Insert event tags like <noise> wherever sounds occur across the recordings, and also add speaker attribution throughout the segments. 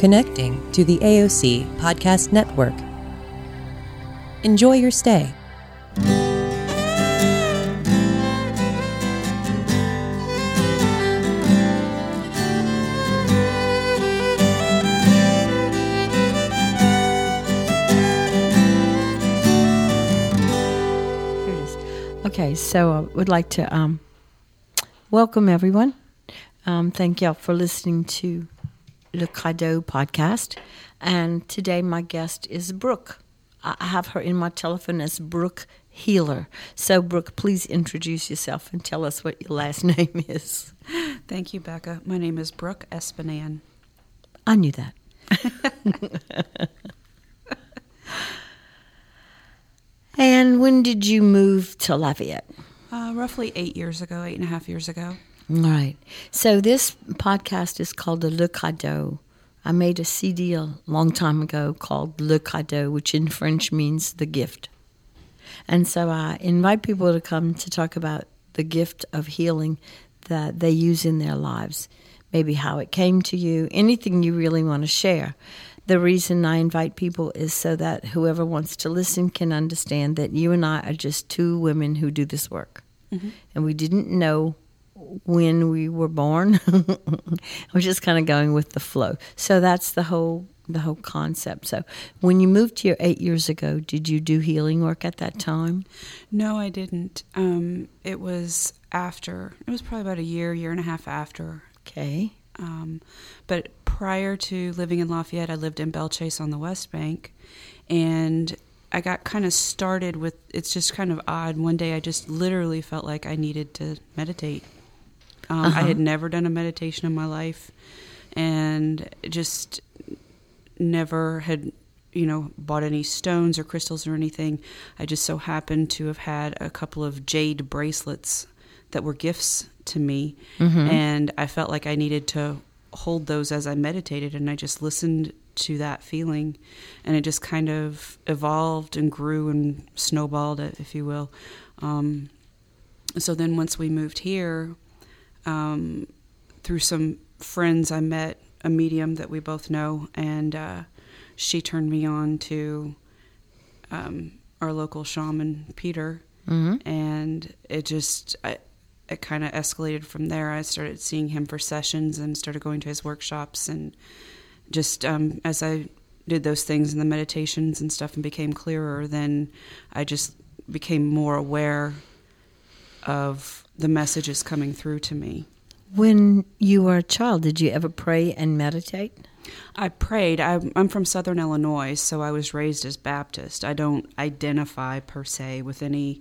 Speaker 1: connecting to the AOC Podcast Network. Enjoy your stay.
Speaker 2: Okay, so I would like to um, welcome everyone. Um, thank y'all for listening to Le Cadeau podcast. And today my guest is Brooke. I I have her in my telephone as Brooke Healer. So, Brooke, please introduce yourself and tell us what your last <laughs> name is.
Speaker 3: Thank you, Becca. My name is Brooke Espinan.
Speaker 2: I knew that. <laughs> and when did you move to Lafayette?
Speaker 3: Uh, roughly eight years ago, eight and a half years ago.
Speaker 2: All right. So this podcast is called the Le Cadeau. I made a CD a long time ago called Le Cadeau, which in French means the gift. And so I invite people to come to talk about the gift of healing that they use in their lives. Maybe how it came to you, anything you really want to share. The reason I invite people is so that whoever wants to listen can understand that you and I are just two women who do this work. Mm-hmm. And we didn't know when we were born. <laughs> we're just kind of going with the flow. So that's the whole the whole concept. So when you moved here eight years ago, did you do healing work at that time?
Speaker 3: No, I didn't. Um, it was after. It was probably about a year, year and a half after.
Speaker 2: Okay.
Speaker 3: Um, but prior to living in Lafayette, I lived in Belle Chasse on the West Bank, and I got kind of started with. It's just kind of odd. One day, I just literally felt like I needed to meditate. Um, I had never done a meditation in my life, and just never had you know bought any stones or crystals or anything. I just so happened to have had a couple of jade bracelets that were gifts to me and i felt like i needed to hold those as i meditated and i just listened to that feeling and it just kind of evolved and grew and snowballed if you will. Um, so then once we moved here um, through some friends I met a medium that we both know, and uh, she turned me on to um, our local shaman Peter, and it just I, it kind of escalated from there. I started seeing him for sessions and started going to his workshops, and just um, as I did those things and the meditations and stuff and became clearer, then I just became more aware of the messages coming through to me.
Speaker 2: When you were a child, did you ever pray and meditate?
Speaker 3: I prayed. I'm, I'm from Southern Illinois, so I was raised as Baptist. I don't identify per se with any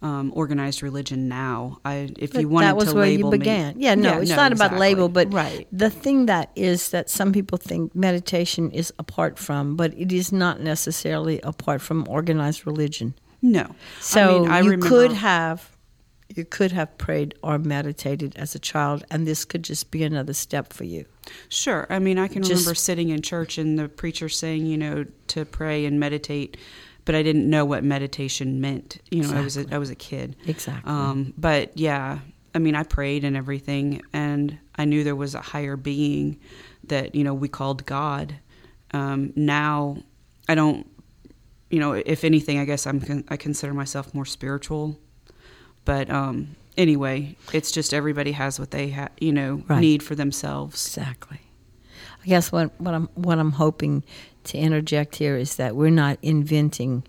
Speaker 3: um, organized religion now. I, if
Speaker 2: But
Speaker 3: you wanted
Speaker 2: that was
Speaker 3: to
Speaker 2: where
Speaker 3: label
Speaker 2: you
Speaker 3: me-
Speaker 2: began. yeah, no, it's not about label, but
Speaker 3: right.
Speaker 2: the thing that is that some people think meditation is apart from, but it is not necessarily apart from organized religion.
Speaker 3: No,
Speaker 2: So
Speaker 3: I mean, I
Speaker 2: you
Speaker 3: remember,
Speaker 2: could have you could have prayed or meditated as a child, and this could just be another step for you.
Speaker 3: Sure. I mean, I can
Speaker 2: Just-
Speaker 3: remember sitting in church and the preacher saying, you know, to pray and meditate, but I didn't know what meditation meant. You know, I was a, I was a kid.
Speaker 2: Exactly.
Speaker 3: Um, but yeah, I mean, I prayed and everything, and I knew there was a higher being that you know we called God. Um, now, I don't. You know, if anything, I guess I'm con- I consider myself more spiritual. But um, anyway, it's just everybody has what they ha- you know
Speaker 2: Right.
Speaker 3: need for themselves.
Speaker 2: Exactly. I guess what what I'm what I'm hoping to interject here is that we're not inventing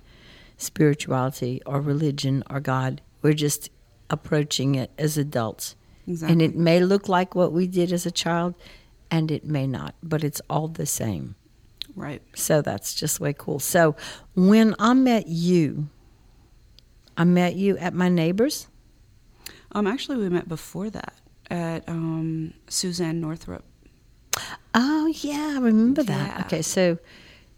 Speaker 2: spirituality or religion or God. We're just approaching it as adults.
Speaker 3: Exactly.
Speaker 2: And it may look like what we did as a child and it may not, but it's all the same.
Speaker 3: Right.
Speaker 2: So that's just way cool. So when I met you, I met you at my neighbor's.
Speaker 3: Um, actually, we met before that at um, Suzane Northrop.
Speaker 2: Oh yeah, I remember that.
Speaker 3: Yeah.
Speaker 2: Okay, so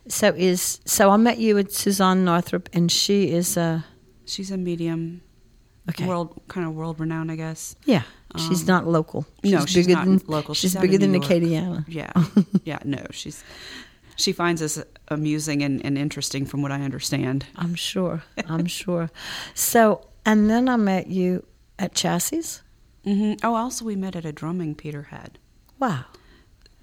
Speaker 2: so is so I met you at Suzane Northrop, and she is a
Speaker 3: She's a medium,
Speaker 2: okay.
Speaker 3: world kind of world renowned, I guess.
Speaker 2: yeah, she's
Speaker 3: um,
Speaker 2: not local. She's
Speaker 3: no, she's
Speaker 2: bigger
Speaker 3: not
Speaker 2: than
Speaker 3: local.
Speaker 2: She's,
Speaker 3: She's
Speaker 2: bigger than. Acadiana.
Speaker 3: Yeah, <laughs> yeah, no, she's she finds us amusing and, and interesting from what I understand.
Speaker 2: I'm sure. I'm <laughs> sure. So and then I met you at Chassis.
Speaker 3: hmm Oh, also we met at a drumming Peter had.
Speaker 2: Wow.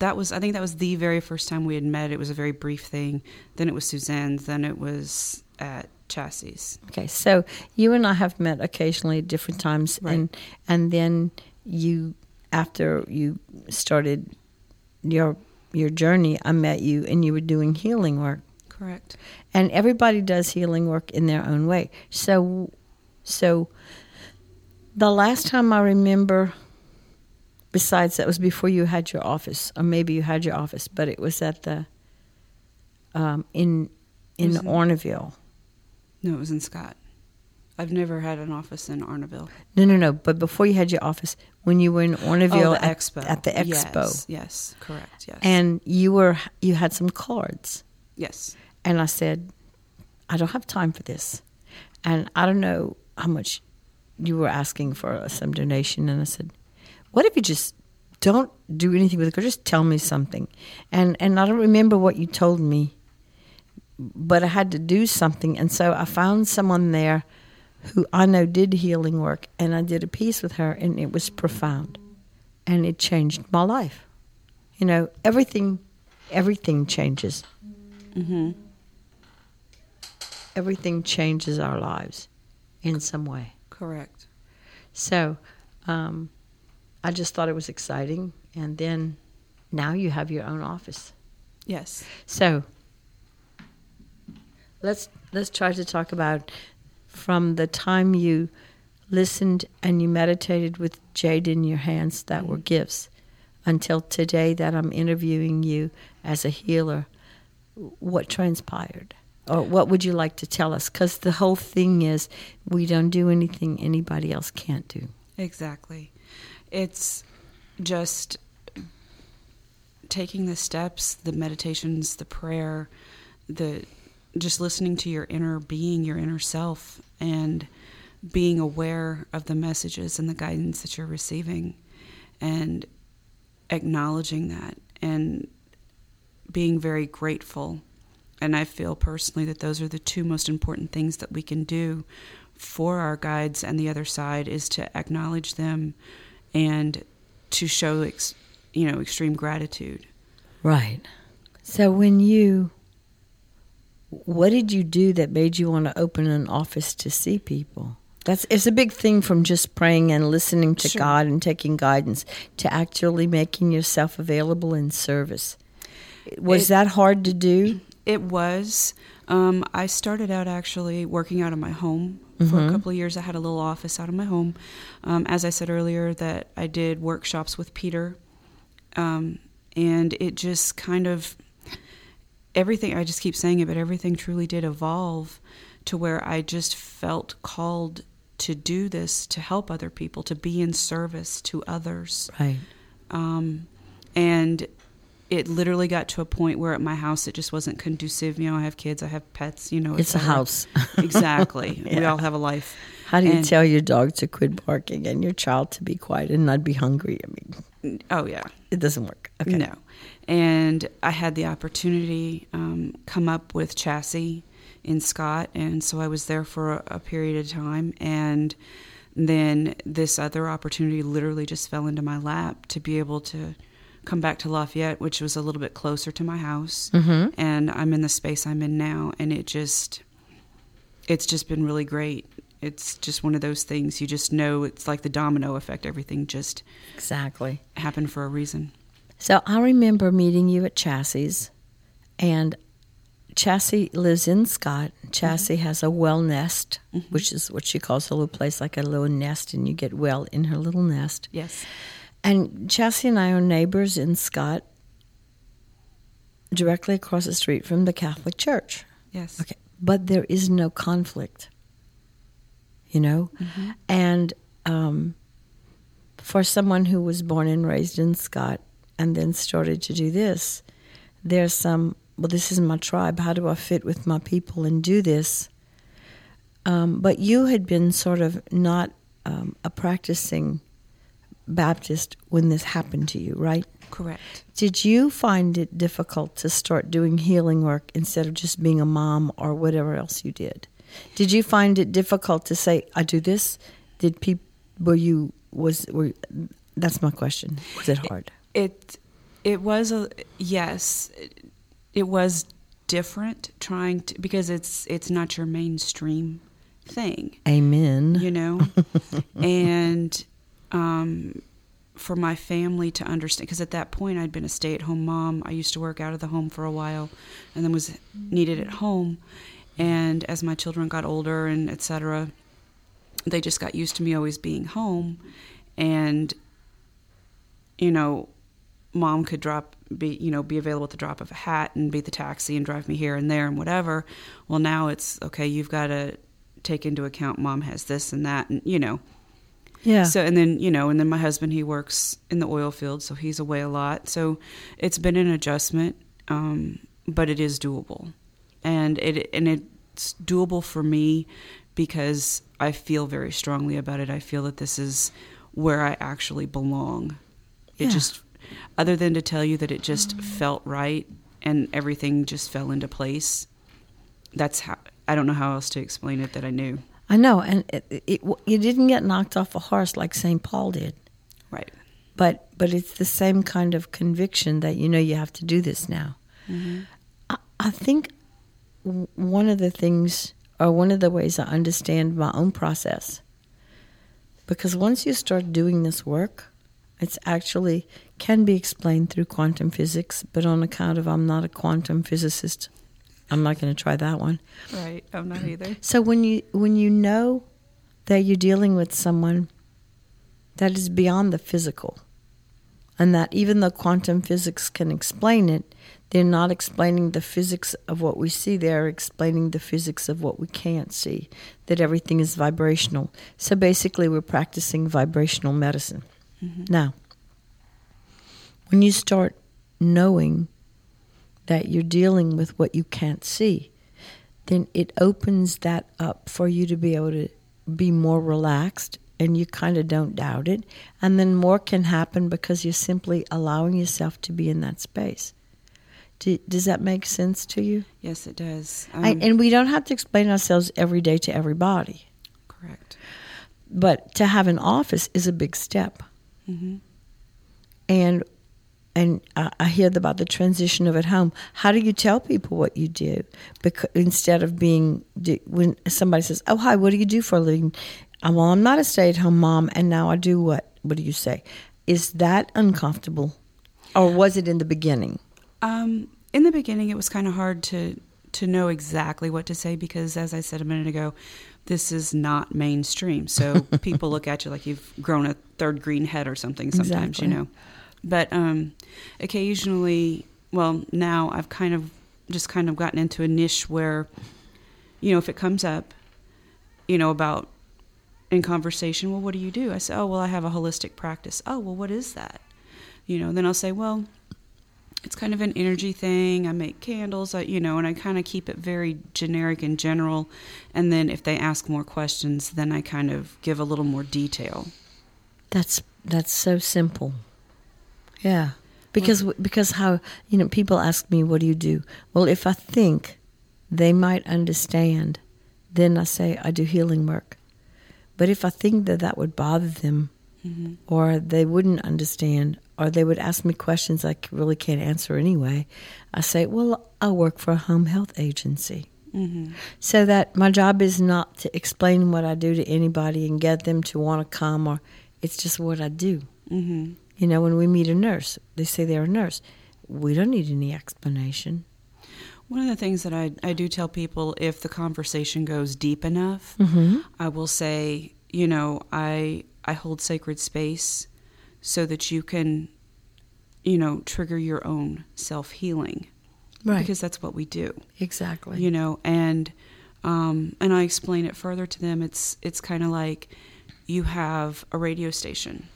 Speaker 3: that was I think that was the very first time we had met. It was a very brief thing. Then it was Suzane's. Then it was at Chassis.
Speaker 2: Okay, so you and I have met occasionally at different times,
Speaker 3: Right.
Speaker 2: and and then you, after you started your your journey, I met you, and you were doing healing work,
Speaker 3: Correct.
Speaker 2: and everybody does healing work in their own way. So, so the last time I remember, besides that was before you had your office, or maybe you had your office, but it was at the um, in in Arnaudville.
Speaker 3: No, it was in Scott. I've never had an office in Arnaudville.
Speaker 2: No, no, no. But before you had your office, when you were in Arnaudville
Speaker 3: oh, the
Speaker 2: at,
Speaker 3: expo.
Speaker 2: at the expo,
Speaker 3: Yes, yes, correct. Yes.
Speaker 2: and you were you had some cards,
Speaker 3: yes.
Speaker 2: and I said, I don't have time for this, and I don't know how much you were asking for some donation, and I said, what if you just don't do anything with it, just tell me something, and and I don't remember what you told me, but I had to do something, and so I found someone there who I know did healing work, and I did a piece with her, and it was profound, and it changed my life. You know, everything, everything changes.
Speaker 3: Mm-hmm.
Speaker 2: Everything changes our lives in some way.
Speaker 3: Correct.
Speaker 2: So, um, I just thought it was exciting, and then now you have your own office.
Speaker 3: Yes.
Speaker 2: So let's let's try to talk about from the time you listened and you meditated with jade in your hands that were gifts until today that I'm interviewing you as a healer. What transpired? Or what would you like to tell us? Because the whole thing is we don't do anything anybody else can't do.
Speaker 3: Exactly. It's just taking the steps, the meditations, the prayer, the just listening to your inner being, your inner self, and being aware of the messages and the guidance that you're receiving, and acknowledging that, and being very grateful. And I feel personally that those are the two most important things that we can do for our guides and the other side is to acknowledge them and to show ex, you know extreme gratitude.
Speaker 2: Right. So when you what did you do that made you want to open an office to see people? That's it's a big thing from just praying and listening to
Speaker 3: Sure.
Speaker 2: God and taking guidance to actually making yourself available in service. Was
Speaker 3: It-
Speaker 2: that hard to do?
Speaker 3: It was. Um, I started out actually working out of my home for a couple of years. I had a little office out of my home. Um, as I said earlier, that I did workshops with Peter, um, and it just kind of everything. I just keep saying it, but everything truly did evolve to where I just felt called to do this to help other people, to be in service to others
Speaker 2: Right.
Speaker 3: um, and it literally got to a point where at my house it just wasn't conducive. You know, I have kids, I have pets. You know,
Speaker 2: It's a house. <laughs>
Speaker 3: exactly. We all have a life.
Speaker 2: How do you
Speaker 3: And-
Speaker 2: tell your dog to quit barking and your child to be quiet and not be hungry? I mean,
Speaker 3: Oh yeah,
Speaker 2: it doesn't work. Okay.
Speaker 3: no. And I had the opportunity um, come up with Chassis in Scott, and so I was there for a, a period of time, and then this other opportunity literally just fell into my lap to be able to come back to Lafayette, which was a little bit closer to my house,
Speaker 2: Mhm.
Speaker 3: and I'm in the space I'm in now, and it just, it's just been really great. It's just one of those things you just know. It's like the domino effect. Everything just
Speaker 2: Exactly.
Speaker 3: happened for a reason.
Speaker 2: So I remember meeting you at Chassis, and Chassis lives in Scott. Chassis mm-hmm. has a well nest, mm-hmm. which is what she calls a little place like a little nest, and you get well in her little nest.
Speaker 3: Yes.
Speaker 2: And Chassis and I are neighbors in Scott, directly across the street from the Catholic Church.
Speaker 3: Yes.
Speaker 2: Okay, but there is no conflict, you know? Mm-hmm. And um, for someone who was born and raised in Scott and then started to do this, there's some, well, this is my tribe. How do I fit with my people and do this? Um, but you had been sort of not um, a practicing Baptist when this happened to you, right?
Speaker 3: Correct.
Speaker 2: Did you find it difficult to start doing healing work instead of just being a mom or whatever else you did? Did you find it difficult to say, "I do this"? Did people were you was were? That's my question. Was it hard?
Speaker 3: It It was a yes. It, it was different trying to because it's it's not your mainstream thing.
Speaker 2: Amen.
Speaker 3: You know, <laughs> and um, for my family to understand because at that point I'd been a stay-at-home mom. I used to work out of the home for a while, and then was needed at home. And as my children got older and etc., they just got used to me always being home, and you know, mom could drop be you know be available at the drop of a hat and be the taxi and drive me here and there and whatever. Well, now it's okay. You've got to take into account mom has this and that, and you know.
Speaker 2: Yeah.
Speaker 3: So and then you know, and then my husband he works in the oil field, so he's away a lot. So it's been an adjustment, um, but it is doable, and it and it's doable for me because I feel very strongly about it. I feel that this is where I actually belong. It
Speaker 2: Yeah.
Speaker 3: just, other than to tell you that it just felt right and everything just fell into place. That's how I don't know how else to explain it that I knew.
Speaker 2: I know, and it, it, you didn't get knocked off a horse like St. Paul did,
Speaker 3: Right.
Speaker 2: but but it's the same kind of conviction that you know you have to do this now. Mm-hmm. I, I think one of the things, or one of the ways I understand my own process, because once you start doing this work, it's actually can be explained through quantum physics, but on account of I'm not a quantum physicist, I'm not going to try that one.
Speaker 3: Right. I'm not either. <clears throat>
Speaker 2: So when you when you know that you're dealing with someone that is beyond the physical, and that even though quantum physics can explain it, they're not explaining the physics of what we see. They're explaining the physics of what we can't see. That everything is vibrational. So basically, we're practicing vibrational medicine. Now, when you start knowing that you're dealing with what you can't see, then it opens that up for you to be able to be more relaxed and you kind of don't doubt it. And then more can happen because you're simply allowing yourself to be in that space. Do, does that make sense to you?
Speaker 3: Yes, it does.
Speaker 2: I,
Speaker 3: Um,
Speaker 2: and we don't have to explain ourselves every day to everybody,
Speaker 3: correct.
Speaker 2: but to have an office is a big step.
Speaker 3: Hmm
Speaker 2: and and I, hear about the transition of at home. How do you tell people what you do? Because instead of being when somebody says, "Oh, hi, what do you do for a living?" Uh, well, I'm not a stay-at-home mom, and now I do what? What do you say? Is that uncomfortable, or was it in the beginning?
Speaker 3: Um, in the beginning, it was kind of hard to to know exactly what to say because, as I said a minute ago, this is not mainstream. So <laughs> people look at you like you've grown a third green head or something. Sometimes,
Speaker 2: Exactly.
Speaker 3: you know. But um, occasionally, well, now I've kind of just kind of gotten into a niche where, you know, if it comes up, you know, about in conversation, well, what do you do? I say, oh, well, I have a holistic practice. Oh, well, what is that? You know, then I'll say, well, it's kind of an energy thing. I make candles, I, you know, and I kind of keep it very generic and general. And then if they ask more questions, then I kind of give a little more detail.
Speaker 2: That's that's so simple. Yeah, because because how you know people ask me, "What do you do?" Well, if I think they might understand, then I say I do healing work. But if I think that that would bother them,
Speaker 3: Mm-hmm.
Speaker 2: or they wouldn't understand, or they would ask me questions I really can't answer anyway, I say, "Well, I work for a home health agency."
Speaker 3: Mm-hmm.
Speaker 2: So that my job is not to explain what I do to anybody and get them to want to come, or it's just what I do.
Speaker 3: Mm-hmm.
Speaker 2: You know, when we meet a nurse, they say they're a nurse. We don't need any explanation.
Speaker 3: One of the things that I, I do tell people if the conversation goes deep enough,
Speaker 2: Mm-hmm.
Speaker 3: I will say, you know, I I hold sacred space so that you can, you know, trigger your own self healing
Speaker 2: Right.
Speaker 3: because that's what we do.
Speaker 2: exactly.
Speaker 3: you know and um, and i explain it further to them it's it's kind of like you have a radio station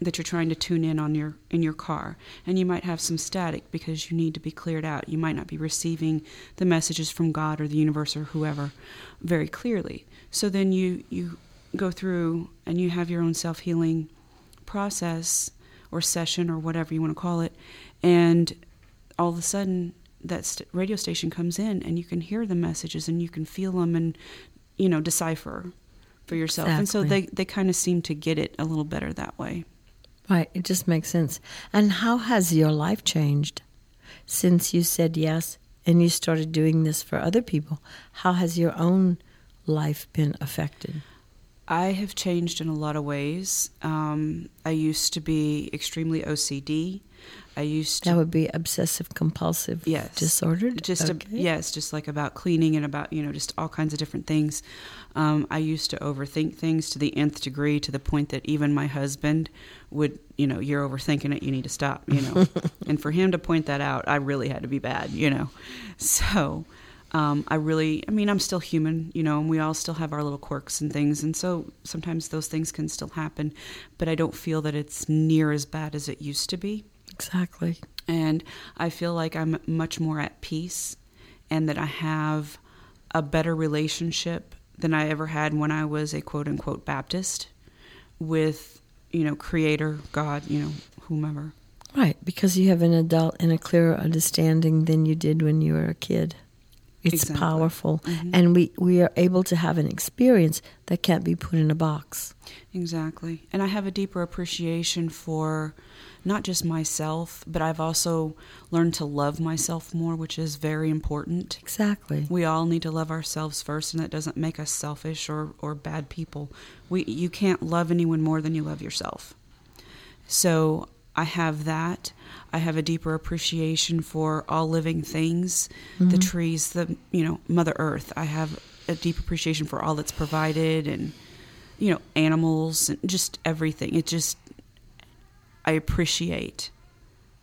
Speaker 3: that you're trying to tune in on your in your car and you might have some static because you need to be cleared out you might not be receiving the messages from god or the universe or whoever very clearly so then you you go through and you have your own self-healing process or session or whatever you want to call it and all of a sudden that st- radio station comes in and you can hear the messages and you can feel them and you know decipher for yourself and so they they kind of seem to get it a little better that way
Speaker 2: Right. It just makes sense. And how has your life changed since you said yes and you started doing this for other people? How has your own life been affected?
Speaker 3: I have changed in a lot of ways. Um, I used to be extremely OCD. I used to
Speaker 2: That would be obsessive compulsive
Speaker 3: Yes.
Speaker 2: disordered.
Speaker 3: just a, yes just like about cleaning and about you know just all kinds of different things um, i used to overthink things to the nth degree to the point that even my husband would you know you're overthinking it you need to stop you know <laughs> and for him to point that out i really had to be bad you know so um, i really i mean i'm still human you know and we all still have our little quirks and things and so sometimes those things can still happen but i don't feel that it's near as bad as it used to be
Speaker 2: Exactly.
Speaker 3: and I feel like I'm much more at peace and that I have a better relationship than I ever had when I was a quote unquote Baptist with, you know, Creator, God, you know, whomever.
Speaker 2: Right, because you have an adult and a clearer understanding than you did when you were a kid. It's
Speaker 3: Exactly.
Speaker 2: powerful.
Speaker 3: Mhm.
Speaker 2: And we, we are able to have an experience that can't be put in a box.
Speaker 3: Exactly. And I have a deeper appreciation for not just myself, but I've also learned to love myself more, which is very important.
Speaker 2: Exactly.
Speaker 3: We all need to love ourselves first, and that doesn't make us selfish or, or bad people. We you can't love anyone more than you love yourself. So I have that. I have a deeper appreciation for all living things, the trees, the you know Mother Earth. I have a deep appreciation for all that's provided, and you know animals and just everything. It just I appreciate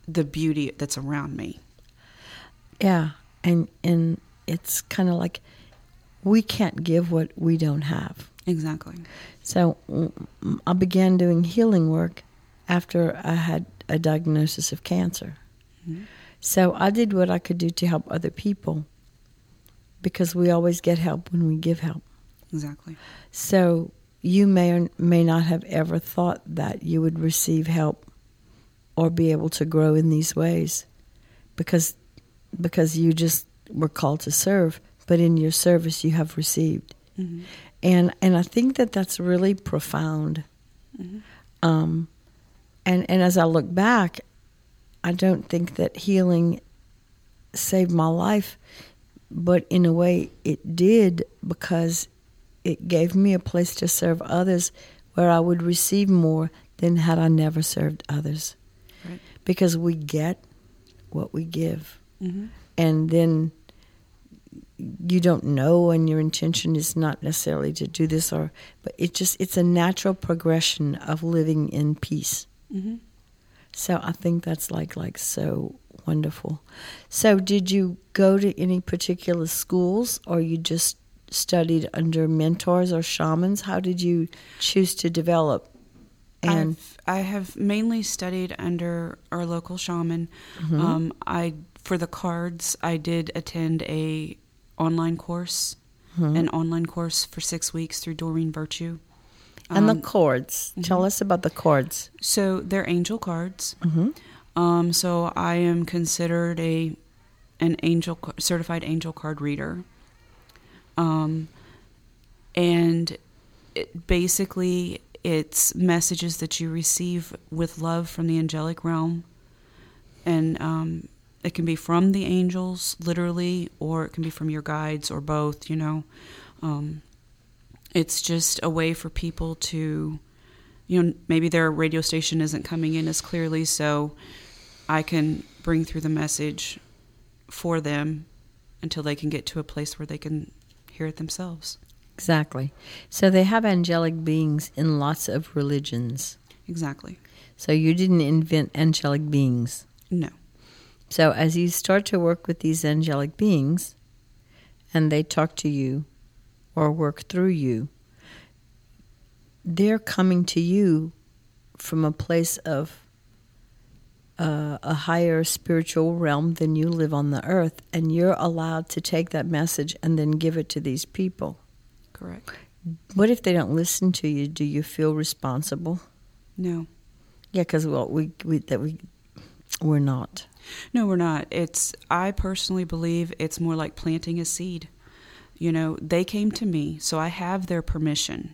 Speaker 3: the beauty that's around me.
Speaker 2: Yeah, and and it's kind of like we can't give what we don't have.
Speaker 3: Exactly.
Speaker 2: So mm, I began doing healing work after I had a diagnosis of cancer.
Speaker 3: Mhm.
Speaker 2: So I did what I could do to help other people because we always get help when we give help.
Speaker 3: Exactly.
Speaker 2: So you may or may not have ever thought that you would receive help or be able to grow in these ways because because you just were called to serve, but in your service you have received.
Speaker 3: hmm
Speaker 2: And and I think that that's really profound.
Speaker 3: hmm
Speaker 2: Um, and and as I look back, I don't think that healing saved my life, but in a way it did because it gave me a place to serve others where I would receive more than had I never served others.
Speaker 3: Right.
Speaker 2: Because we get what we give.
Speaker 3: hmm
Speaker 2: And then you don't know and your intention is not necessarily to do this or but it just it's a natural progression of living in peace.
Speaker 3: Hmm
Speaker 2: So I think that's like like so wonderful. So did you go to any particular schools or you just studied under mentors or shamans? How did you choose to develop? And
Speaker 3: I've, I have mainly studied under our local shaman.
Speaker 2: Mhm.
Speaker 3: Um, I for the cards, I did attend a online course,
Speaker 2: Mhm.
Speaker 3: an online course for six weeks through Doreen Virtue.
Speaker 2: And
Speaker 3: Um,
Speaker 2: the chords. Tell
Speaker 3: mhm.
Speaker 2: us about the chords.
Speaker 3: so they're angel cards.
Speaker 2: hmm
Speaker 3: Um, so I am considered a an angel certified angel card reader. Um, and it, basically, it's messages that you receive with love from the angelic realm, and um, it can be from the angels, literally, or it can be from your guides, or both. You know, um, it's just a way for people to, you know, maybe their radio station isn't coming in as clearly, so I can bring through the message for them until they can get to a place where they can hear it themselves.
Speaker 2: Exactly. So they have angelic beings in lots of religions.
Speaker 3: Exactly.
Speaker 2: So you didn't invent angelic beings.
Speaker 3: No.
Speaker 2: So as you start to work with these angelic beings and they talk to you or work through you, they're coming to you from a place of uh, a higher spiritual realm than you live on the earth, and you're allowed to take that message and then give it to these people.
Speaker 3: Correct.
Speaker 2: What if they don't listen to you? Do you feel responsible?
Speaker 3: No.
Speaker 2: Yeah, because well, we, we that we we're not.
Speaker 3: No, we're not. It's I personally believe it's more like planting a seed. You know, they came to me, so I have their permission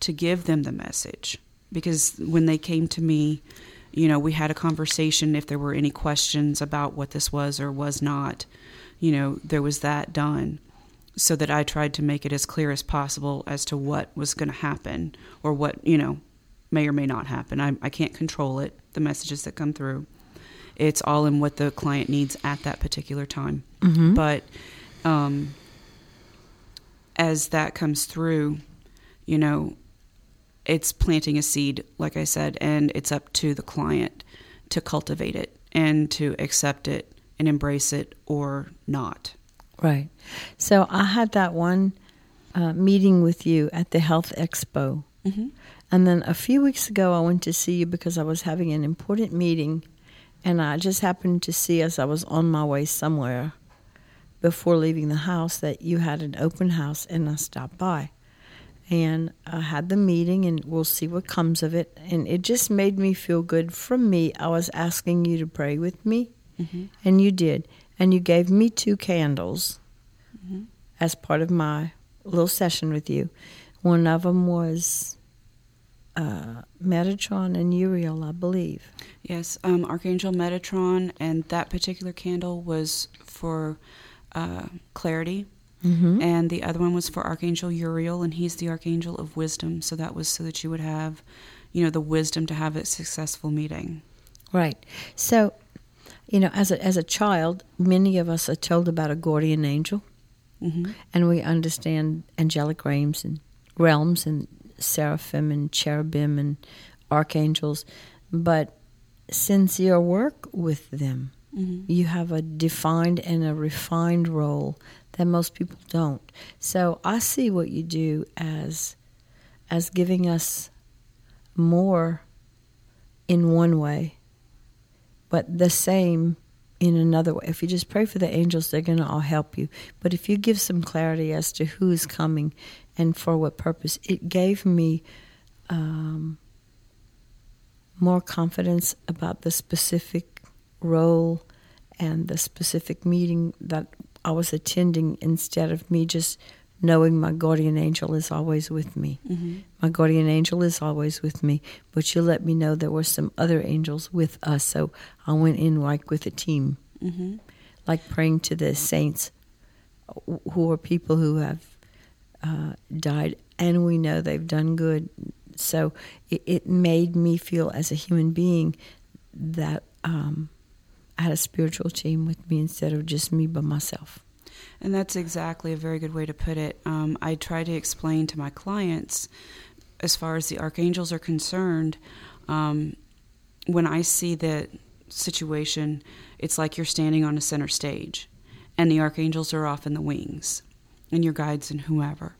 Speaker 3: to give them the message. because when they came to me, you know, we had a conversation if there were any questions about what this was or was not. You know, there was that done so that I tried to make it as clear as possible as to what was going to happen or what, you know, may or may not happen. I, I can't control it, the messages that come through. It's all in what the client needs at that particular time.
Speaker 2: Mm-hmm.
Speaker 3: But um, as that comes through, you know, it's planting a seed, like I said, and it's up to the client to cultivate it and to accept it and embrace it or not.
Speaker 2: Right. So I had that one uh, meeting with you at the Health Expo.
Speaker 3: Mm-hmm.
Speaker 2: And then a few weeks ago, I went to see you because I was having an important meeting. And I just happened to see as I was on my way somewhere before leaving the house that you had an open house, and I stopped by. And I had the meeting, and we'll see what comes of it. And it just made me feel good. From me, I was asking you to pray with me,
Speaker 3: Mm-hmm.
Speaker 2: and you did. And you gave me two candles
Speaker 3: Mhm.
Speaker 2: as part of my little session with you. One of them was uh, Metatron and Uriel, I believe.
Speaker 3: Yes, um, Archangel Metatron, and that particular candle was for uh, clarity,
Speaker 2: Mm-hmm.
Speaker 3: and the other one was for Archangel Uriel, and he's the Archangel of wisdom. So that was so that you would have, you know, the wisdom to have a successful meeting.
Speaker 2: Right. So, you know, as a, as a child, many of us are told about a guardian angel,
Speaker 3: hmm
Speaker 2: and we understand angelic realms and realms and seraphim and cherubim and archangels. But since your work with them,
Speaker 3: hmm
Speaker 2: you have a defined and a refined role that most people don't. So I see what you do as as giving us more in one way, but the same in another way. If you just pray for the angels, they're going to all help you. But if you give some clarity as to who is coming and for what purpose, it gave me um, more confidence about the specific role and the specific meeting that I was attending instead of me just knowing my guardian angel is always with me.
Speaker 3: hmm
Speaker 2: My guardian angel is always with me, but you let me know there were some other angels with us. So I went in like with a team,
Speaker 3: hmm
Speaker 2: like praying to the saints who are people who have uh, died and we know they've done good. So it, it made me feel as a human being that um, I had a spiritual team with me instead of just me by myself.
Speaker 3: And that's exactly a very good way to put it. Um, I try to explain to my clients, as far as the archangels are concerned, um, when I see that situation, it's like you're standing on a center stage, and the archangels are off in the wings, and your guides and whoever.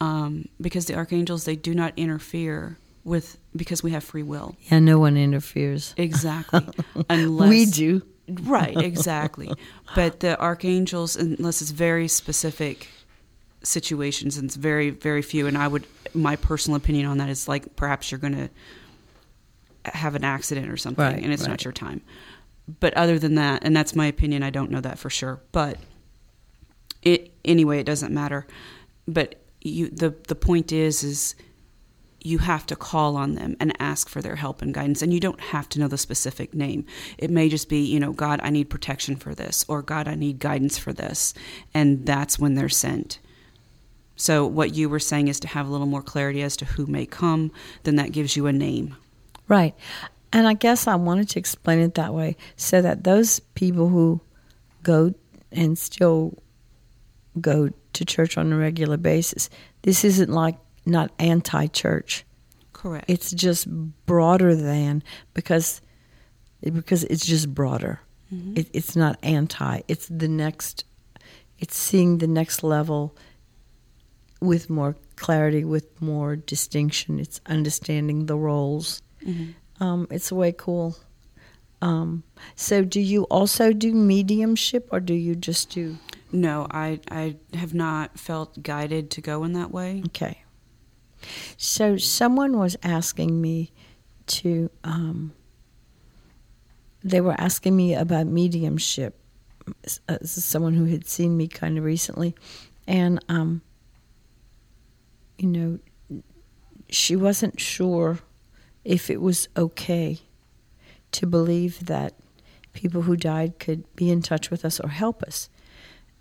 Speaker 3: Um, because the archangels, they do not interfere with, because we have free will.
Speaker 2: Yeah, no one interferes.
Speaker 3: Exactly. <laughs> Unless
Speaker 2: we do.
Speaker 3: Right, exactly. but the archangels, unless it's very specific situations, and it's very, very few. And I would, my personal opinion on that is like perhaps you're going to have an accident or something,
Speaker 2: Right,
Speaker 3: and it's
Speaker 2: right.
Speaker 3: not your time. But other than that, and that's my opinion, I don't know that for sure. But it anyway, it doesn't matter. But you, the the point is, is you have to call on them and ask for their help and guidance. And you don't have to know the specific name. It may just be, you know, God, I need protection for this, or God, I need guidance for this. And that's when they're sent. So, what you were saying is to have a little more clarity as to who may come, then that gives you a name.
Speaker 2: Right. And I guess I wanted to explain it that way so that those people who go and still go to church on a regular basis, this isn't like not anti church.
Speaker 3: Correct.
Speaker 2: It's just broader than because because it's just broader.
Speaker 3: Mhm.
Speaker 2: It, it's not anti. It's the next. It's seeing the next level with more clarity, with more distinction. It's understanding the roles.
Speaker 3: Mhm.
Speaker 2: Um, it's way cool. Um, so, do you also do mediumship, or do you just do?
Speaker 3: No, I, I have not felt guided to go in that way.
Speaker 2: Okay. So, someone was asking me to. Um, they were asking me about mediumship. Uh, someone who had seen me kind of recently, and um, you know, she wasn't sure if it was okay to believe that people who died could be in touch with us or help us.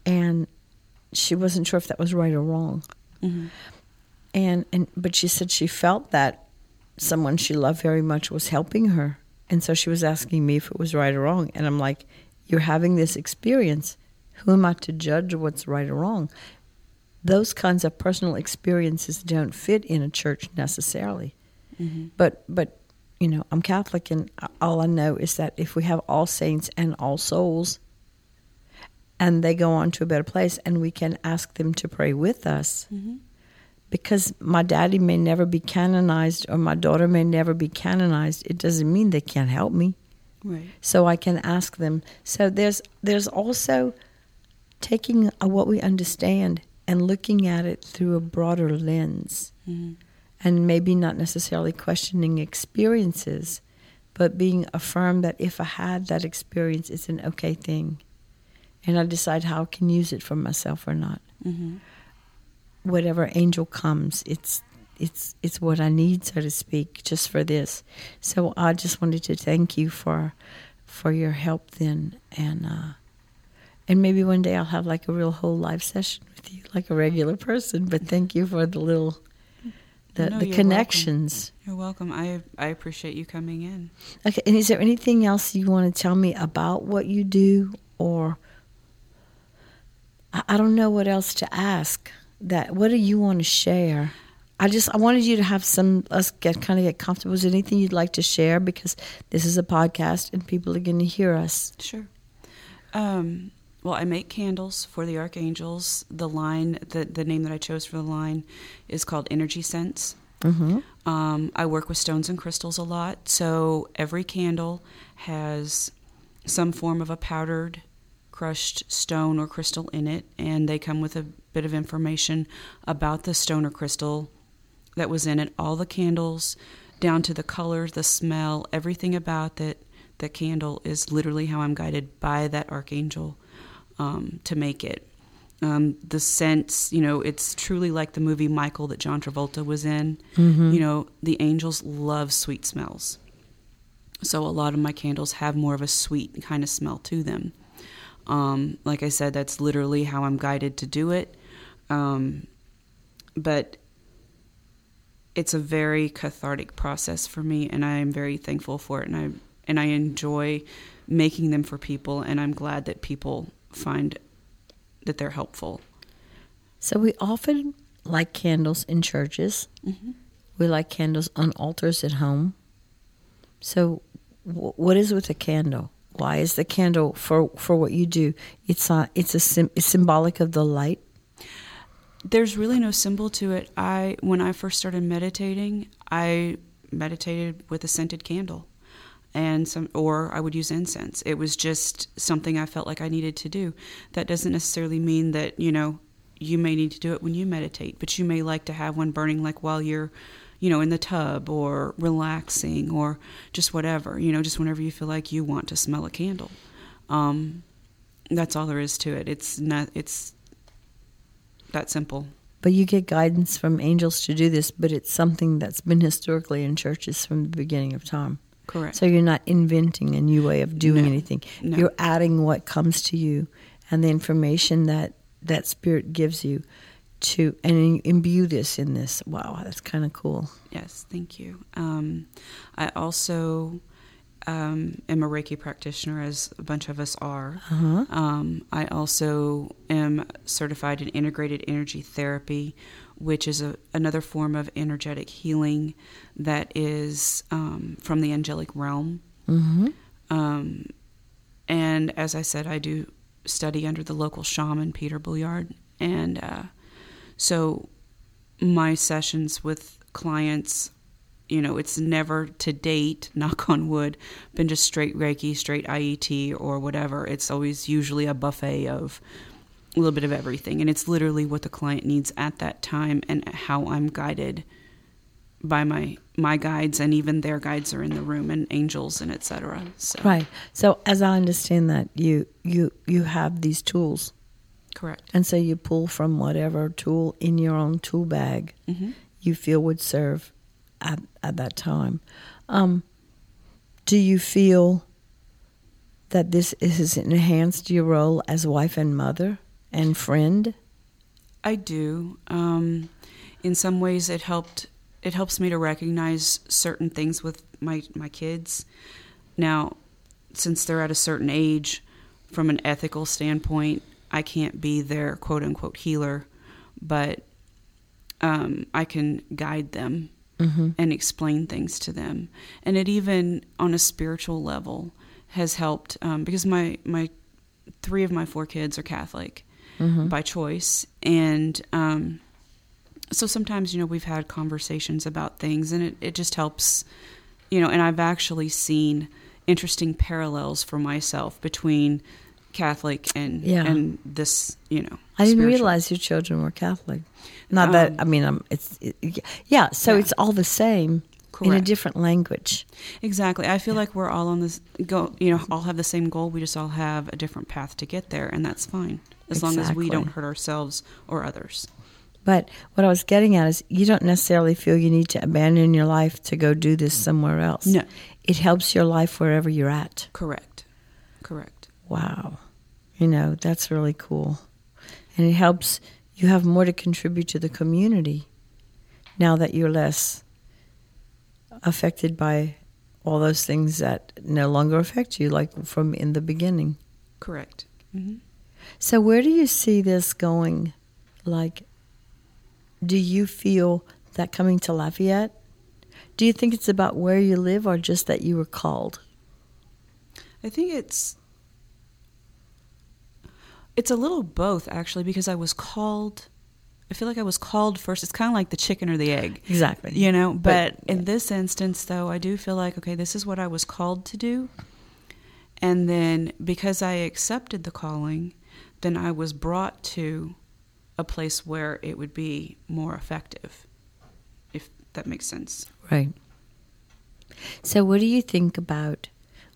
Speaker 2: And she wasn't sure if that was right or wrong.
Speaker 3: Mm-hmm.
Speaker 2: And and but she said she felt that someone she loved very much was helping her. And so she was asking me if it was right or wrong. And I'm like, You're having this experience. Who am I to judge what's right or wrong? Those kinds of personal experiences don't fit in a church necessarily.
Speaker 3: Mm-hmm.
Speaker 2: But but you know, I'm Catholic, and all I know is that if we have all saints and all souls, and they go on to a better place, and we can ask them to pray with us,
Speaker 3: Mm-hmm.
Speaker 2: Because my daddy may never be canonized or my daughter may never be canonized, it doesn't mean they can't help me.
Speaker 3: Right.
Speaker 2: So I can ask them. So there's there's also taking what we understand and looking at it through a broader lens
Speaker 3: Mm-hmm.
Speaker 2: and maybe not necessarily questioning experiences, but being affirmed that if I had that experience, it's an okay thing. And I decide how I can use it for myself or not.
Speaker 3: Mm-hmm.
Speaker 2: Whatever angel comes, it's it's it's what I need, so to speak, just for this. So I just wanted to thank you for for your help then, and uh, and maybe one day I'll have like a real whole live session with you, like a regular person. But thank you for the little the,
Speaker 3: No,
Speaker 2: the
Speaker 3: you're
Speaker 2: connections.
Speaker 3: You're welcome. I I appreciate you coming in.
Speaker 2: Okay, and is there anything else you want to tell me about what you do, or I, I don't know what else to ask. That what do you want to share? I just I wanted you to have some us get kind of get comfortable. Is there anything you'd like to share because this is a podcast and people are going to hear us?
Speaker 3: Sure. Um, well, I make candles for the archangels. The line, the the name that I chose for the line, is called Energy Sense.
Speaker 2: Mm-hmm.
Speaker 3: Um, I work with stones and crystals a lot, so every candle has some form of a powdered, crushed stone or crystal in it, and they come with a bit of information about the stone or crystal that was in it. All the candles, down to the color, the smell, everything about that the candle is literally how I'm guided by that archangel um, to make it. Um, the scents, you know, it's truly like the movie Michael that John Travolta was in.
Speaker 2: Mm-hmm.
Speaker 3: You know, the angels love sweet smells. So a lot of my candles have more of a sweet kind of smell to them. Um, like I said, that's literally how I'm guided to do it. Um, but it's a very cathartic process for me, and I am very thankful for it, and I and I enjoy making them for people, and I'm glad that people find that they're helpful.
Speaker 2: So we often light candles in churches.
Speaker 3: Mm-hmm.
Speaker 2: We light candles on altars at home. So, w- what is with a candle? Why is the candle for for what you do? It's a, it's a it's symbolic of the light.
Speaker 3: There's really no symbol to it. I when I first started meditating, I meditated with a scented candle and some or I would use incense. It was just something I felt like I needed to do. That doesn't necessarily mean that, you know, you may need to do it when you meditate, but you may like to have one burning like while you're, you know, in the tub or relaxing or just whatever, you know, just whenever you feel like you want to smell a candle. Um, that's all there is to it. It's not it's that simple.
Speaker 2: But you get guidance from angels to do this, but it's something that's been historically in churches from the beginning of time.
Speaker 3: Correct.
Speaker 2: So you're not inventing a new way of doing
Speaker 3: No.
Speaker 2: anything.
Speaker 3: No.
Speaker 2: You're adding what comes to you and the information that that spirit gives you to and imbue this in this. Wow, that's kind of cool.
Speaker 3: Yes, thank you. Um, I also um, am a Reiki practitioner, as a bunch of us are.
Speaker 2: Uh-huh.
Speaker 3: Um, I also am certified in integrated energy therapy, which is a, another form of energetic healing that is um, from the angelic realm.
Speaker 2: Mm-hmm.
Speaker 3: Um, and as I said, I do study under the local shaman, Peter Bouillard. And uh, so my sessions with clients, you know, it's never to date, <laughs> knock on wood, been just straight Reiki, straight IET, or whatever. It's always usually a buffet of a little bit of everything. And it's literally what the client needs at that time and how I'm guided by my my guides and even their guides are in the room and angels and etc. So
Speaker 2: Right. So as I understand that, you you you have these tools,
Speaker 3: correct.
Speaker 2: and so you pull from whatever tool in your own tool bag
Speaker 3: hmm
Speaker 2: you feel would serve at, at that time. Um, do you feel that this has enhanced your role as wife and mother and friend?
Speaker 3: I do. Um, in some ways, it helped. It helps me to recognize certain things with my my kids. Now, since they're at a certain age, from an ethical standpoint, I can't be their quote unquote healer, but um, I can guide them
Speaker 2: Mm-hmm.
Speaker 3: and explain things to them. And it even on a spiritual level has helped um, because my my three of my four kids are Catholic
Speaker 2: Mm-hmm.
Speaker 3: by choice, and um, so sometimes you know we've had conversations about things, and it, it just helps, you know. And I've actually seen interesting parallels for myself between Catholic and
Speaker 2: Yeah.
Speaker 3: and this, you know.
Speaker 2: I didn't
Speaker 3: spiritual-
Speaker 2: realize your children were Catholic. Not that
Speaker 3: Um,
Speaker 2: I mean, um, it's it, yeah. So
Speaker 3: Yeah.
Speaker 2: it's all the same in a different language.
Speaker 3: Exactly. I feel like we're all on this go. You know, all have the same goal. We just all have a different path to get there, and that's fine as long as we don't hurt ourselves or others.
Speaker 2: But what I was getting at is, you don't necessarily feel you need to abandon your life to go do this somewhere else.
Speaker 3: No.
Speaker 2: it helps your life wherever you're at.
Speaker 3: Correct. Correct.
Speaker 2: Wow, you know that's really cool, and it helps you have more to contribute to the community now that you're less affected by all those things that no longer affect you, like from in the beginning.
Speaker 3: Correct. hmm
Speaker 2: So, where do you see this going? Like, do you feel that coming to Lafayette? Do you think it's about where you live or just that you were called?
Speaker 3: I think it's it's a little both actually because I was called. I feel like I was called first. It's kind of like the chicken or the egg.
Speaker 2: Exactly.
Speaker 3: You know, but,
Speaker 2: But,
Speaker 3: in
Speaker 2: yeah.
Speaker 3: this instance, though, I do feel like, okay, this is what I was called to do. And then because I accepted the calling, then I was brought to a place where it would be more effective, if that makes sense.
Speaker 2: Right. So, what do you think about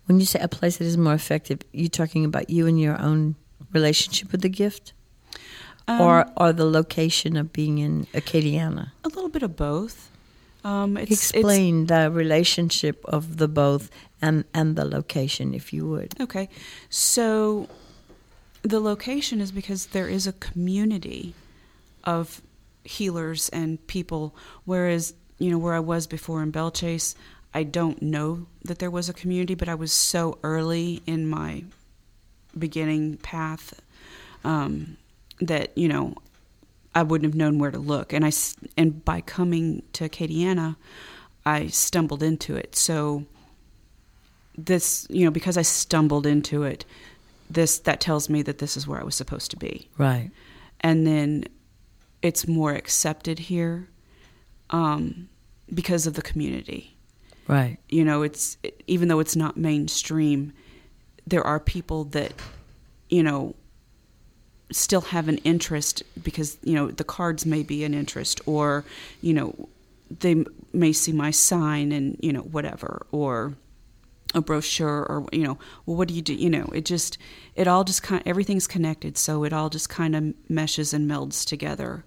Speaker 2: when you say a place that is more effective? You talking about you and your own relationship with the gift,
Speaker 3: Um,
Speaker 2: or or the location of being in Acadiana?
Speaker 3: a little bit of both. Um, it's, it's-
Speaker 2: Explain the relationship of the both and and the location, if you would.
Speaker 3: Okay. So the location is because there is a community of healers and people, whereas, you know, where I was before in Belle Chasse, I don't know that there was a community, but I was so early in my beginning path um, that, you know, I wouldn't have known where to look. And I and by coming to Acadiana, I stumbled into it. So this, you know, because I stumbled into it, this that tells me that this is where I was supposed to be.
Speaker 2: Right.
Speaker 3: And then it's more accepted here um, because of the community.
Speaker 2: Right.
Speaker 3: You know, it's even though it's not mainstream, there are people that, you know, still have an interest because you know the cards may be an interest or you know they may see my sign and you know whatever or a brochure or you know well what do you do you know it just it all just kind of, everything's connected so it all just kind of meshes and melds together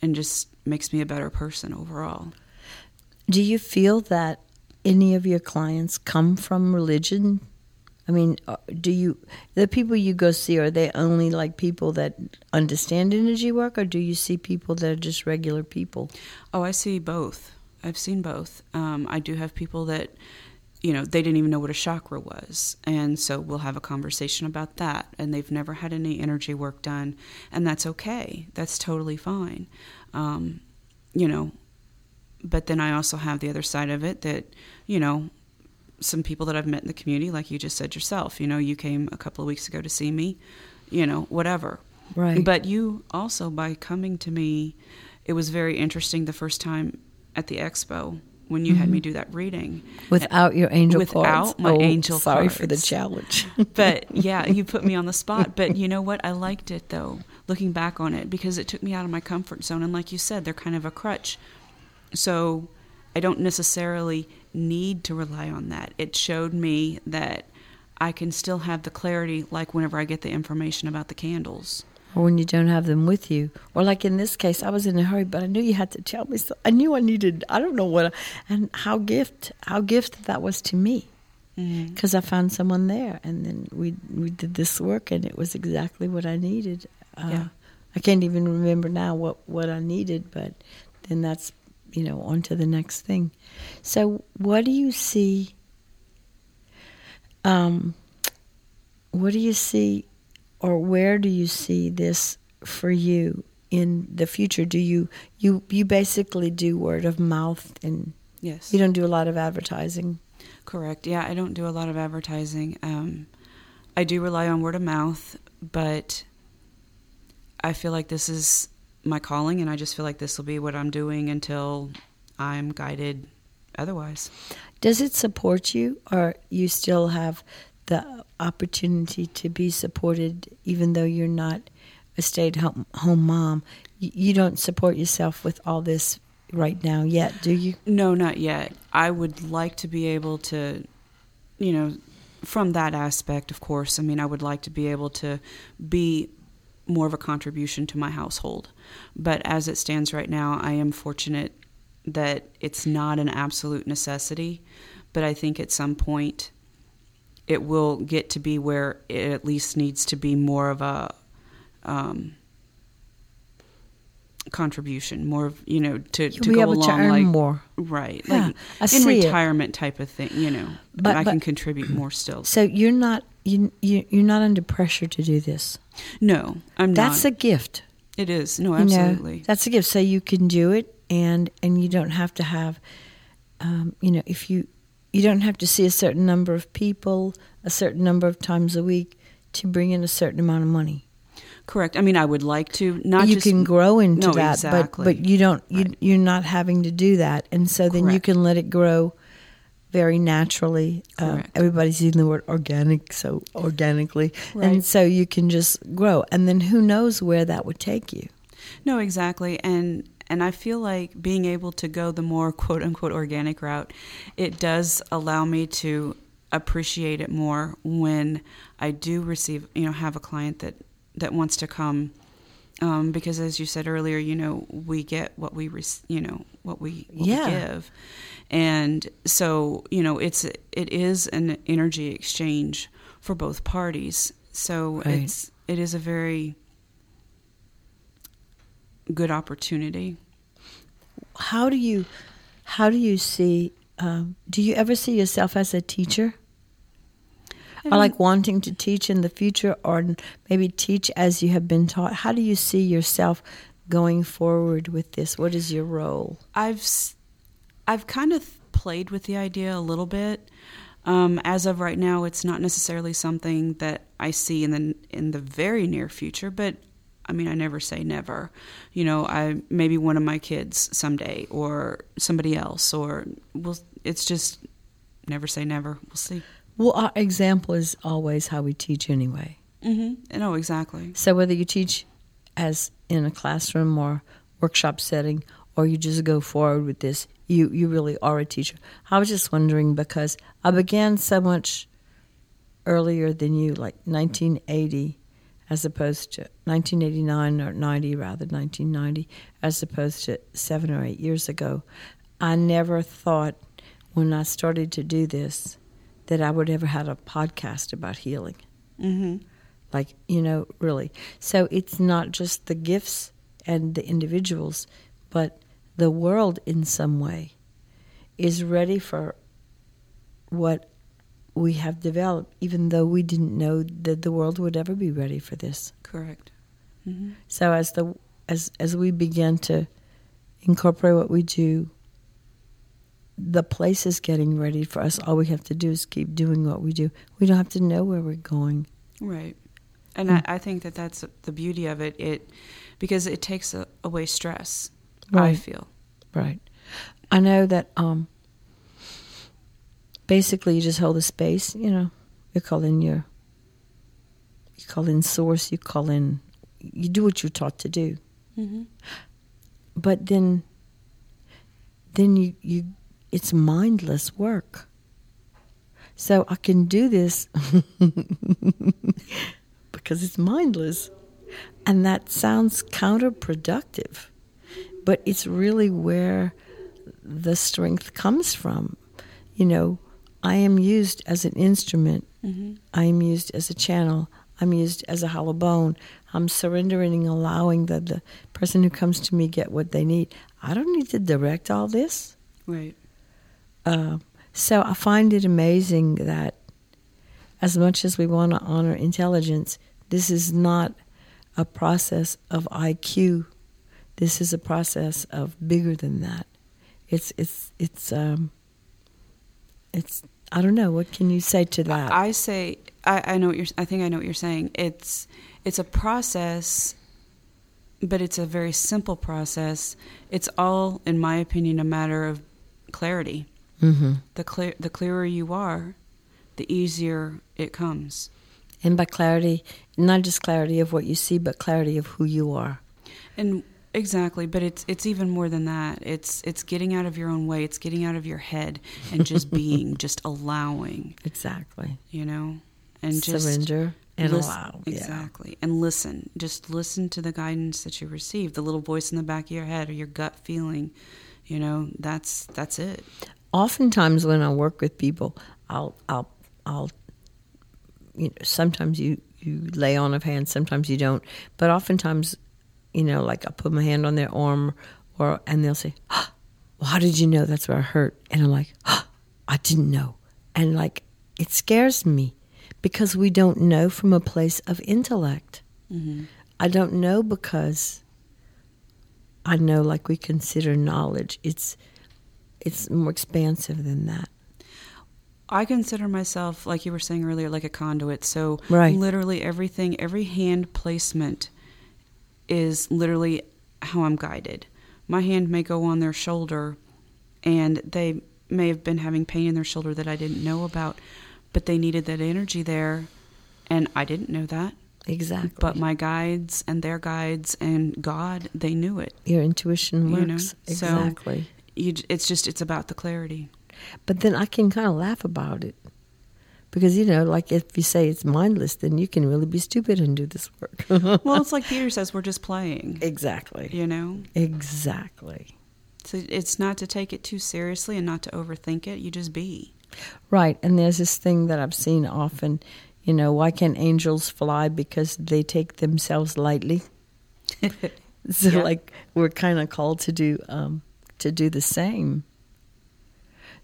Speaker 3: and just makes me a better person overall
Speaker 2: Do you feel that any of your clients come from religion? I mean, uh, do you the people you go see are they only like people that understand energy work, or do you see people that are just regular people?
Speaker 3: Oh, I see both. I've seen both. Um, I do have people that, you know, they didn't even know what a chakra was. And so we'll have a conversation about that. And they've never had any energy work done. And that's okay. That's totally fine. Um, you know, but then I also have the other side of it that, you know, some people that I've met in the community, like you just said yourself, you know, you came a couple of weeks ago to see me, you know, whatever.
Speaker 2: Right.
Speaker 3: But you also, by coming to me, it was very interesting the first time at the expo when you had me mm-hmm. do that reading.
Speaker 2: Without your angel
Speaker 3: Without
Speaker 2: cards.
Speaker 3: my
Speaker 2: oh,
Speaker 3: angel
Speaker 2: sorry for the challenge. <laughs>
Speaker 3: But yeah, you put me on the spot. <laughs> But you know what? I liked it though, looking back on it, because it took me out of my comfort zone. And like you said, they're kind of a crutch. So I don't necessarily need to rely on that. It showed me that I can still have the clarity, like whenever I get the information about the candles.
Speaker 2: or when you don't have them with you. Or like in this case, I was in a hurry, but I knew you had to tell me. So I knew I needed. I don't know what, and how gift how gift that was to me,
Speaker 3: Mm-hmm.
Speaker 2: because I found someone there, and then we we did this work, and it was exactly what I needed. Uh,
Speaker 3: Yeah.
Speaker 2: I can't even remember now what what I needed, but then that's you know on to the next thing. So what do you see? Um, what do you see, or where do you see this for you in the future? Do you you you basically do word of mouth, and
Speaker 3: Yes.
Speaker 2: you don't do a lot of advertising?
Speaker 3: Correct. Yeah, I don't do a lot of advertising. Um, I do rely on word of mouth, but I feel like this is my calling, and I just feel like this will be what I'm doing until I'm guided otherwise.
Speaker 2: Does it support you, or you still have the opportunity to be supported, even though you're not a stay-at-home home mom? You, you don't support yourself with all this right now yet, do you?
Speaker 3: No, not yet. I would like to be able to, you know, from that aspect, of course. I mean, I would like to be able to be more of a contribution to my household. But as it stands right now, I am fortunate that it's not an absolute necessity. But I think at some point it will get to be where it at least needs to be more of a um, contribution, more of, you know, to,
Speaker 2: You'll
Speaker 3: to go
Speaker 2: able
Speaker 3: along
Speaker 2: to earn
Speaker 3: like
Speaker 2: more.
Speaker 3: Right.
Speaker 2: Yeah,
Speaker 3: like
Speaker 2: I
Speaker 3: in
Speaker 2: see it.
Speaker 3: retirement type of thing, you know.
Speaker 2: But-
Speaker 3: I
Speaker 2: but-
Speaker 3: can contribute more <clears throat> still.
Speaker 2: So you're not you, you you're not under pressure to do this.
Speaker 3: No, I'm
Speaker 2: That's
Speaker 3: not.
Speaker 2: That's a gift.
Speaker 3: it is. No,
Speaker 2: you know.
Speaker 3: absolutely.
Speaker 2: that's a gift. So you can do it, and and you don't have to have, um, you know, if you you don't have to see a certain number of people a certain number of times a week to bring in a certain amount of money.
Speaker 3: Correct. I mean, I would like to not
Speaker 2: you
Speaker 3: just
Speaker 2: can grow into
Speaker 3: No,
Speaker 2: that,
Speaker 3: exactly.
Speaker 2: but but you don't. You,
Speaker 3: Right.
Speaker 2: You're not having to do that, and so then you can let it grow very naturally. Uh, everybody's using the word organic, so organically, and so you can just grow, and then who knows where that would take you.
Speaker 3: No, exactly. And and I feel like being able to go the more quote unquote organic route, it does allow me to appreciate it more when I do receive, you know, have a client that that wants to come um, because as you said earlier, you know, we get what we, rec- you know, what we, what
Speaker 2: Yeah.
Speaker 3: we give, and so you know, it's it is an energy exchange for both parties. So
Speaker 2: Right.
Speaker 3: it's it is a very good opportunity.
Speaker 2: How do you, how do you see? Um, do you ever see yourself as a teacher? Or like wanting to teach in the future or maybe teach as you have been taught how do you see yourself going forward with this what is your role
Speaker 3: I've I've kind of played with the idea a little bit. Um, as of right now, it's not necessarily something that I see in the in the very near future. But I mean, I never say never. You know, I maybe one of my kids someday, or somebody else, or we'll. It's just never say never. We'll see.
Speaker 2: Well our example is always how we teach anyway
Speaker 3: Mm-hmm. No, exactly.
Speaker 2: so whether you teach as in a classroom or workshop setting or you just go forward with this you you really are a teacher i was just wondering because i began so much earlier than you like 1980 as opposed to 1989 or 90 rather 1990 as opposed to 7 or 8 years ago i never thought when i started to do this that i would ever have a podcast about healing
Speaker 3: Mm-hmm.
Speaker 2: like you know really so it's not just the gifts and the individuals but the world in some way is ready for what we have developed even though we didn't know that the world would ever be ready for this
Speaker 3: Correct. Mm-hmm.
Speaker 2: so as the as as we begin to incorporate what we do the place is getting ready for us all we have to do is keep doing what we do we don't have to know where we're going
Speaker 3: Right. And
Speaker 2: Mm.
Speaker 3: I, I think that that's the beauty of it. It because it takes a, away stress. I feel.
Speaker 2: Right. I know that um basically you just hold the space, you know. You call in your you call in source, you call in you do what you're taught to do.
Speaker 3: Mm-hmm.
Speaker 2: But then then you, you it's mindless work. So I can do this <laughs> because it's mindless. And that sounds counterproductive, but it's really where the strength comes from. You know, I am used as an instrument,
Speaker 3: Mm-hmm.
Speaker 2: I am used as a channel, I'm used as a hollow bone. I'm surrendering and allowing that the person who comes to me get what they need. I don't need to direct all this.
Speaker 3: Right.
Speaker 2: Uh, so I find it amazing that as much as we want to honor intelligence, this is not a process of IQ. This is a process of bigger than that. It's it's it's um it's I don't know what can you say to that?
Speaker 3: I say I, I know what you're. I think I know what you're saying. It's it's a process, but it's a very simple process. It's all, in my opinion, a matter of clarity.
Speaker 2: Mm-hmm.
Speaker 3: The clear the clearer you are, the easier it comes.
Speaker 2: And by clarity, not just clarity of what you see, but clarity of who you are.
Speaker 3: And exactly, but it's it's even more than that. It's it's getting out of your own way. It's getting out of your head and just <laughs> being, just allowing.
Speaker 2: Exactly.
Speaker 3: You know, and just
Speaker 2: surrender and allow. Yeah.
Speaker 3: Exactly. And listen. Just listen to the guidance that you receive, the little voice in the back of your head or your gut feeling. You know, that's that's it.
Speaker 2: Oftentimes, when I work with people, I'll I'll I'll you know sometimes you you lay on of hands, sometimes you don't, but oftentimes, you know, like I put my hand on their arm, or and they'll say, oh, "Well, how did you know that's where I hurt?" And I'm like, oh, "I didn't know," and like it scares me because we don't know from a place of intellect.
Speaker 3: Mm-hmm.
Speaker 2: I don't know because I know like we consider knowledge. It's it's more expansive than that.
Speaker 3: I consider myself, like you were saying earlier, like a conduit. So
Speaker 2: Right.
Speaker 3: literally everything, every hand placement is literally how I'm guided. My hand may go on their shoulder, and they may have been having pain in their shoulder that I didn't know about, but they needed that energy there, and I didn't know that.
Speaker 2: Exactly.
Speaker 3: But my guides and their guides and God, they knew it.
Speaker 2: your intuition
Speaker 3: You
Speaker 2: works
Speaker 3: know, so-
Speaker 2: exactly.
Speaker 3: You, it's just it's about the clarity.
Speaker 2: But then I can kind of laugh about it because you know, like if you say it's mindless, then you can really be stupid and do this work. <laughs>
Speaker 3: Well, it's like Peter says, we're just playing.
Speaker 2: exactly.
Speaker 3: You know,
Speaker 2: Exactly.
Speaker 3: so it's not to take it too seriously and not to overthink it. You just be.
Speaker 2: Right. And there's this thing that I've seen often, you know, why can't angels fly? Because they take themselves lightly. <laughs> So <laughs>
Speaker 3: Yeah.
Speaker 2: like we're kind of called to do um, to do the same.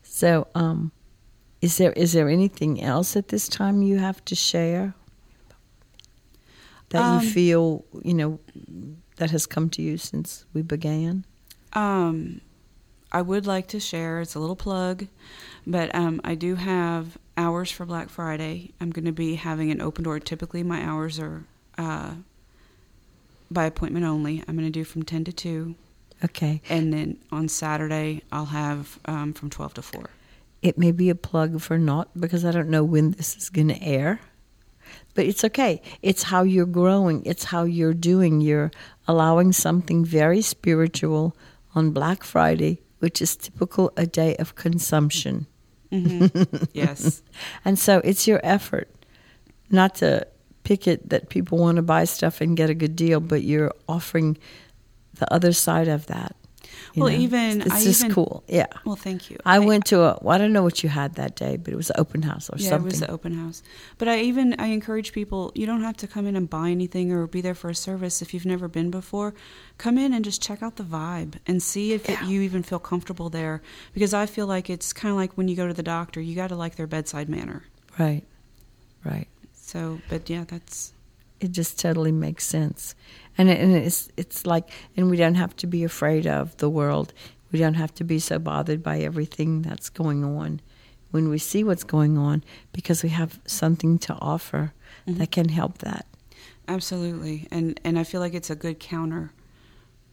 Speaker 2: So um, is there is there anything else at this time you have to share that
Speaker 3: Um,
Speaker 2: you feel you know that has come to you since we began?
Speaker 3: Um, I would like to share. It's a little plug, but um, I do have hours for Black Friday. I'm going to be having an open door. Typically, my hours are uh, by appointment only. I'm going to do from ten to two,
Speaker 2: Okay,
Speaker 3: and then on Saturday I'll have um, from twelve to four.
Speaker 2: it may be a plug for not because I don't know when this is going to air. But it's okay. It's how you're growing. It's how you're doing. You're allowing something very spiritual on Black Friday, which is typical a day of consumption.
Speaker 3: hmm yes, <laughs>
Speaker 2: And so it's your effort not to pick it that people want to buy stuff and get a good deal, but you're offering the other side of that.
Speaker 3: Well,
Speaker 2: know?
Speaker 3: even-
Speaker 2: it's
Speaker 3: I
Speaker 2: just
Speaker 3: even-
Speaker 2: cool. Yeah.
Speaker 3: well, thank you.
Speaker 2: I went to a, well, I don't know what you had that day, but it was an open house or
Speaker 3: yeah,
Speaker 2: something.
Speaker 3: it was the open house. But I even I encourage people. You don't have to come in and buy anything or be there for a service if you've never been before. Come in and just check out the vibe and see if it, you even feel comfortable there. Because I feel like it's kind of like when you go to the doctor. You got to like their bedside manner.
Speaker 2: Right. Right.
Speaker 3: So, but yeah, that's
Speaker 2: It just totally makes sense. And, it, and it's, it's like, and we don't have to be afraid of the world. We don't have to be so bothered by everything that's going on when we see what's going on because we have something to offer
Speaker 3: Mm-hmm.
Speaker 2: that can help that.
Speaker 3: absolutely. And and I feel like it's a good counter.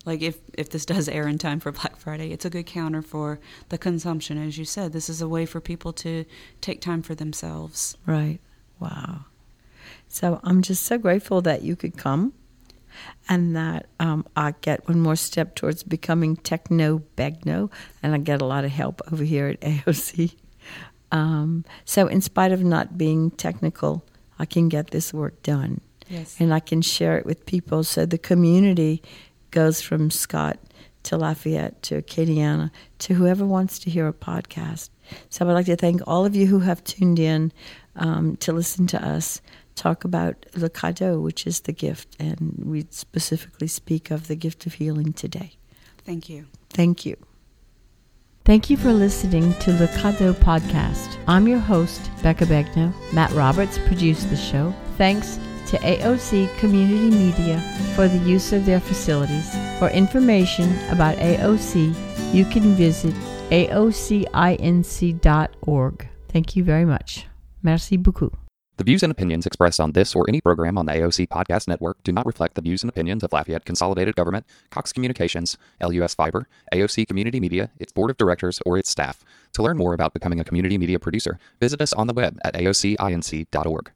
Speaker 3: Like if if this <laughs> does air in time for Black Friday, it's a good counter for the consumption. As you said, this is a way for people to take time for themselves.
Speaker 2: Right. Wow. So I'm just so grateful that you could come and that um, I get one more step towards becoming techno begno, and I get a lot of help over here at AOC. Um, so, in spite of not being technical, I can get this work done.
Speaker 3: Yes.
Speaker 2: and I can share it with people. So the community goes from Scott to Lafayette to Acadiana to whoever wants to hear a podcast. So I'd like to thank all of you who have tuned in um, to listen to us talk about Le Cadeau, which is the gift, and we specifically speak of the gift of healing today.
Speaker 3: Thank you.
Speaker 2: Thank you. Thank you for listening to Le Cadeau podcast. I'm your host, Becca Begnaud. Matt Roberts produced the show. Thanks to AOC Community Media for the use of their facilities. For information about AOC, you can visit aocinc.org. Thank you very much. Merci beaucoup.
Speaker 4: The views and opinions expressed on this or any program on the AOC Podcast Network do not reflect the views and opinions of Lafayette Consolidated Government, Cox Communications, LUS Fiber, AOC Community Media, its board of directors, or its staff. To learn more about becoming a community media producer, visit us on the web at aocinc.org.